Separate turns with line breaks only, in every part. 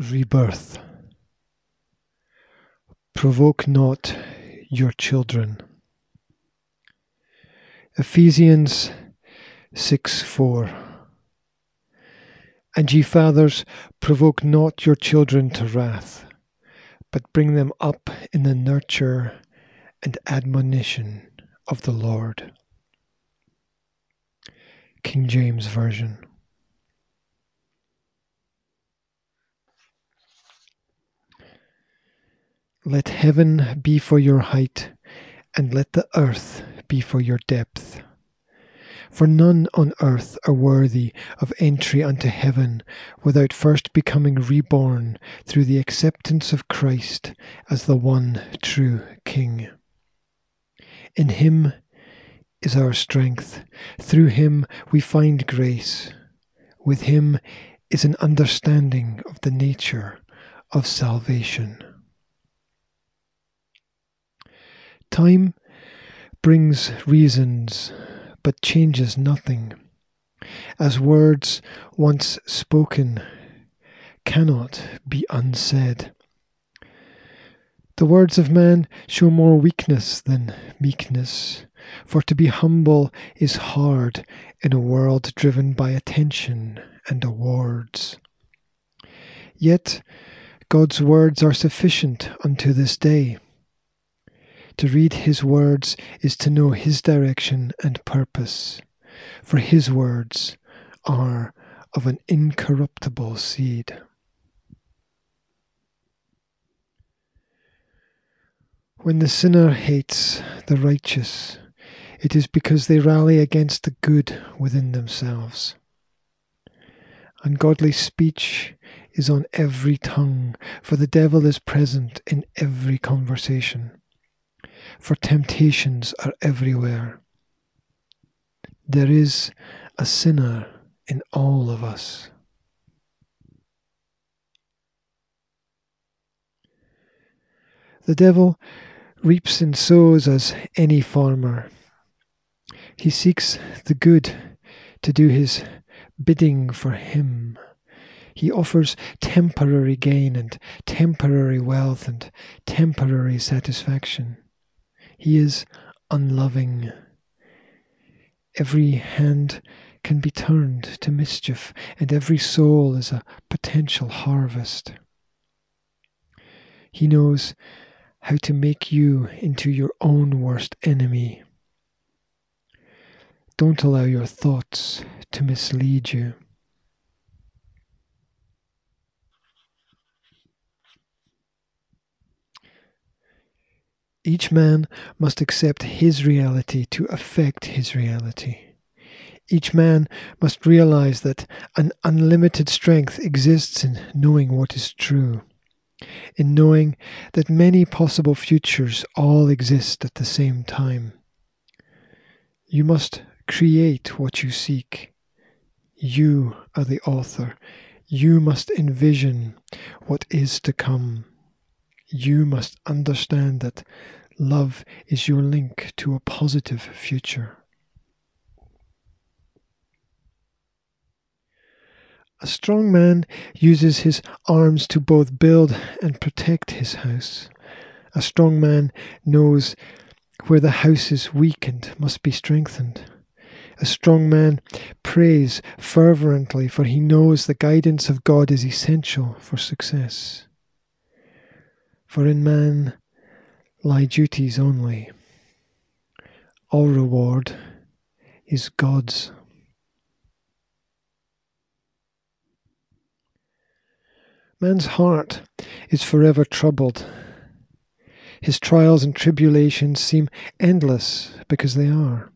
rebirth. Provoke not your children. Ephesians 6 4. And ye fathers, provoke not your children to wrath, but bring them up in the nurture and admonition of the Lord. King James Version. Let heaven be for your height, and let the earth be for your depth. For none on earth are worthy of entry unto heaven without first becoming reborn through the acceptance of Christ as the one true King. In Him is our strength. Through Him we find grace. With Him is an understanding of the nature of salvation. Time brings reasons, but changes nothing, as words once spoken cannot be unsaid. The words of man show more weakness than meekness, for to be humble is hard in a world driven by attention and awards. Yet God's words are sufficient unto this day. To read His words is to know His direction and purpose, for His words are of an incorruptible seed. When the sinner hates the righteous, it is because they rally against the good within themselves. Ungodly speech is on every tongue, for the devil is present in every conversation for temptations are everywhere. There is a sinner in all of us. The devil reaps and sows as any farmer. He seeks the good to do his bidding for him. He offers temporary gain and temporary wealth and temporary satisfaction. He is unloving. Every hand can be turned to mischief, and every soul is a potential harvest. He knows how to make you into your own worst enemy. Don't allow your thoughts to mislead you. Each man must accept his reality to affect his reality. Each man must realize that an unlimited strength exists in knowing what is true, in knowing that many possible futures all exist at the same time. You must create what you seek. You are the author. You must envision what is to come. You must understand that Love is your link to a positive future. A strong man uses his arms to both build and protect his house. A strong man knows where the house is weak and must be strengthened. A strong man prays fervently, for he knows the guidance of God is essential for success. For in man lie duties only. All reward is God's. Man's heart is forever troubled. His trials and tribulations seem endless because they are.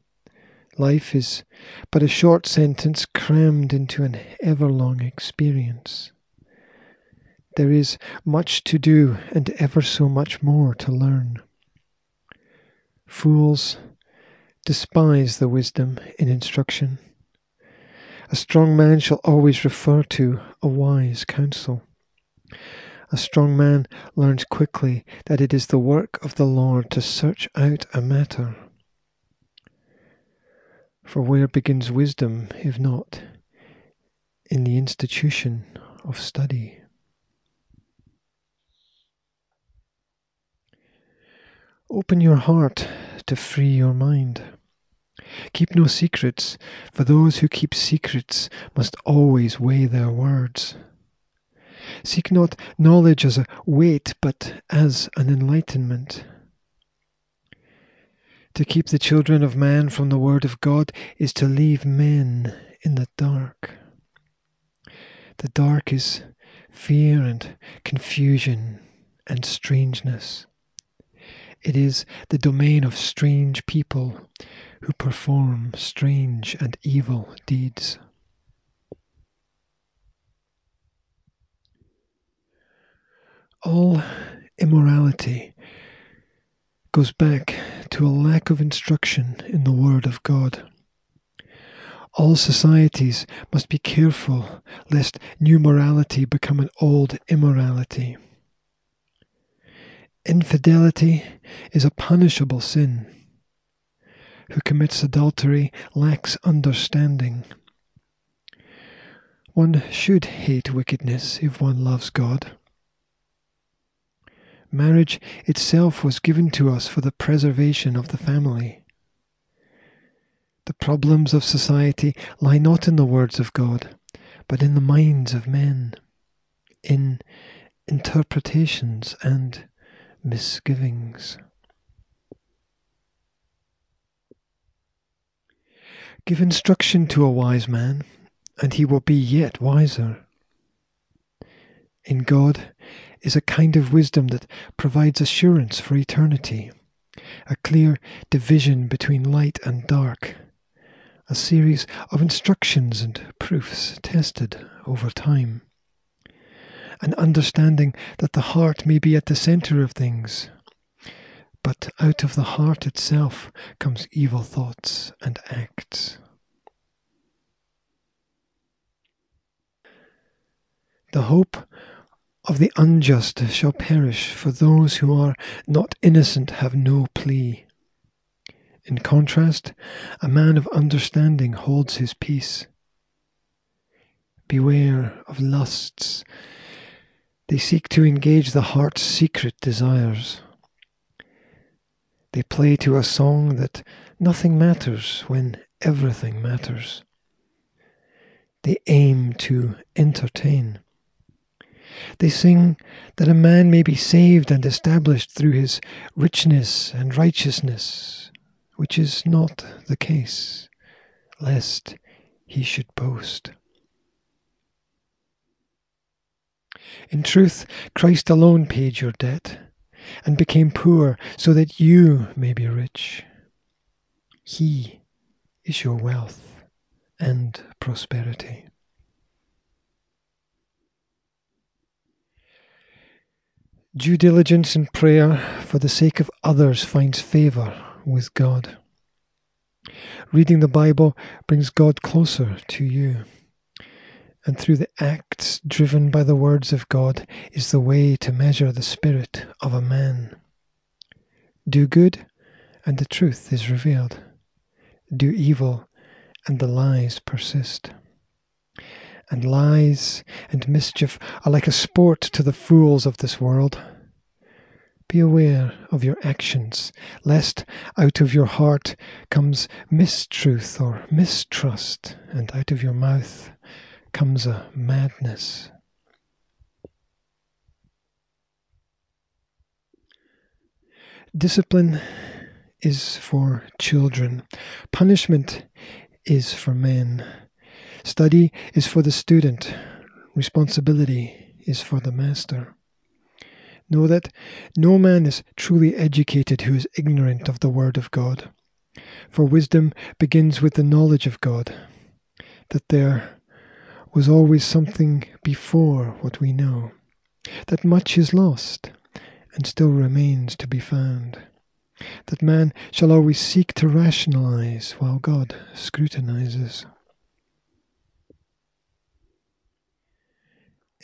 Life is but a short sentence crammed into an everlong experience. There is much to do and ever so much more to learn. Fools despise the wisdom in instruction. A strong man shall always refer to a wise counsel. A strong man learns quickly that it is the work of the Lord to search out a matter. For where begins wisdom, if not in the institution of study? Open your heart to free your mind. Keep no secrets, for those who keep secrets must always weigh their words. Seek not knowledge as a weight, but as an enlightenment. To keep the children of man from the word of God is to leave men in the dark. The dark is fear and confusion and strangeness. It is the domain of strange people who perform strange and evil deeds. All immorality goes back to a lack of instruction in the Word of God. All societies must be careful lest new morality become an old immorality. Infidelity is a punishable sin. Who commits adultery lacks understanding. One should hate wickedness if one loves God. Marriage itself was given to us for the preservation of the family. The problems of society lie not in the words of God, but in the minds of men, in interpretations and misgivings. Give instruction to a wise man, and he will be yet wiser. In God is a kind of wisdom that provides assurance for eternity, a clear division between light and dark, a series of instructions and proofs tested over time an understanding that the heart may be at the center of things. But out of the heart itself comes evil thoughts and acts. The hope of the unjust shall perish, for those who are not innocent have no plea. In contrast, a man of understanding holds his peace. Beware of lusts they seek to engage the heart's secret desires. They play to a song that nothing matters when everything matters. They aim to entertain. They sing that a man may be saved and established through his richness and righteousness, which is not the case, lest he should boast. In truth, Christ alone paid your debt and became poor so that you may be rich. He is your wealth and prosperity. Due diligence in prayer for the sake of others finds favour with God. Reading the Bible brings God closer to you and through the acts driven by the words of God is the way to measure the spirit of a man. Do good, and the truth is revealed. Do evil, and the lies persist. And lies and mischief are like a sport to the fools of this world. Be aware of your actions, lest out of your heart comes mistruth or mistrust, and out of your mouth comes a madness. Discipline is for children. Punishment is for men. Study is for the student. Responsibility is for the master. Know that no man is truly educated who is ignorant of the Word of God. For wisdom begins with the knowledge of God, that there was always something before what we know, that much is lost and still remains to be found, that man shall always seek to rationalize while God scrutinizes.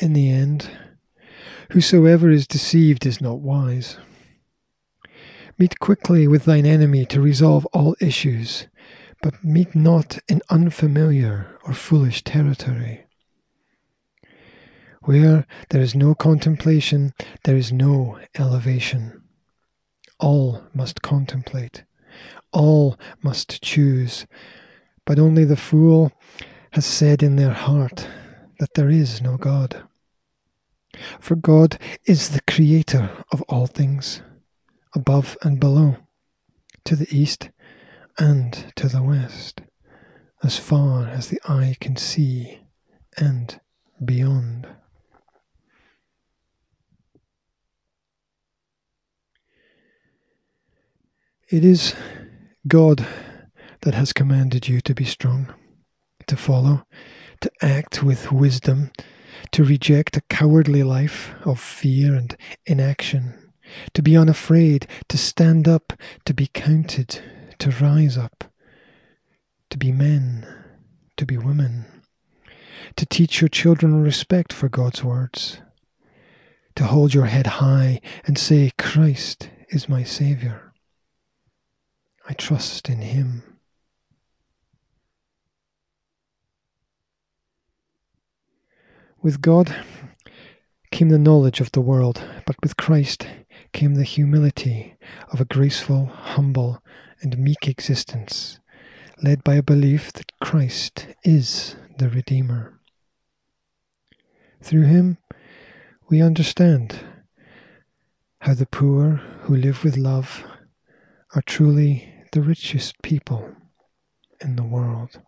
In the end, whosoever is deceived is not wise. Meet quickly with thine enemy to resolve all issues, but meet not in unfamiliar or foolish territory. Where there is no contemplation, there is no elevation. all must contemplate, all must choose, but only the fool has said in their heart that there is no God. For God is the creator of all things, above and below, to the east and to the west, as far as the eye can see and beyond. It is God that has commanded you to be strong, to follow, to act with wisdom, to reject a cowardly life of fear and inaction, to be unafraid, to stand up, to be counted, to rise up, to be men, to be women, to teach your children respect for God's words, to hold your head high and say, Christ is my Saviour. I trust in Him. With God came the knowledge of the world, but with Christ came the humility of a graceful, humble, and meek existence, led by a belief that Christ is the Redeemer. Through him, we understand how the poor who live with love are truly the richest people in the world.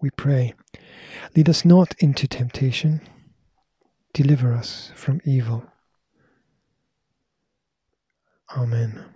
We pray, lead us not into temptation, deliver us from evil. Amen.